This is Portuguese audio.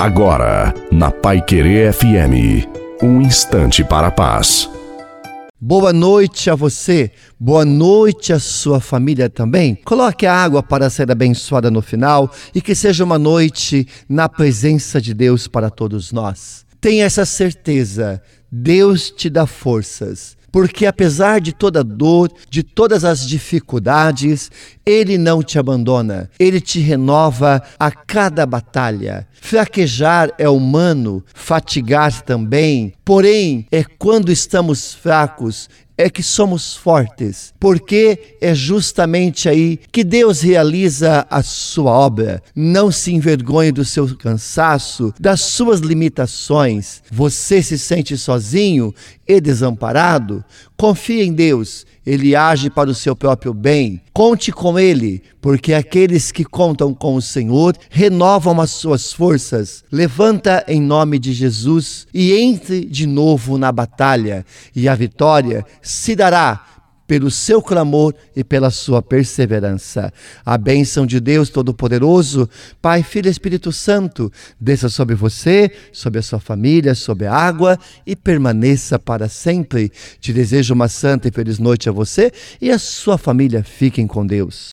Agora, na Pai Querer FM, um instante para a paz. Boa noite a você, boa noite à sua família também. Coloque a água para ser abençoada no final e que seja uma noite na presença de Deus para todos nós. Tenha essa certeza, Deus te dá forças porque apesar de toda dor, de todas as dificuldades, Ele não te abandona, Ele te renova a cada batalha. Fraquejar é humano, fatigar também, porém, é quando estamos fracos, é que somos fortes, porque é justamente aí que Deus realiza a sua obra. Não se envergonhe do seu cansaço, das suas limitações. Você se sente sozinho e desamparado? Confie em Deus ele age para o seu próprio bem. Conte com ele, porque aqueles que contam com o Senhor renovam as suas forças. Levanta em nome de Jesus e entre de novo na batalha, e a vitória se dará pelo seu clamor e pela sua perseverança. A bênção de Deus Todo-Poderoso, Pai, Filho e Espírito Santo, desça sobre você, sobre a sua família, sobre a água e permaneça para sempre. Te desejo uma santa e feliz noite a você e a sua família. Fiquem com Deus.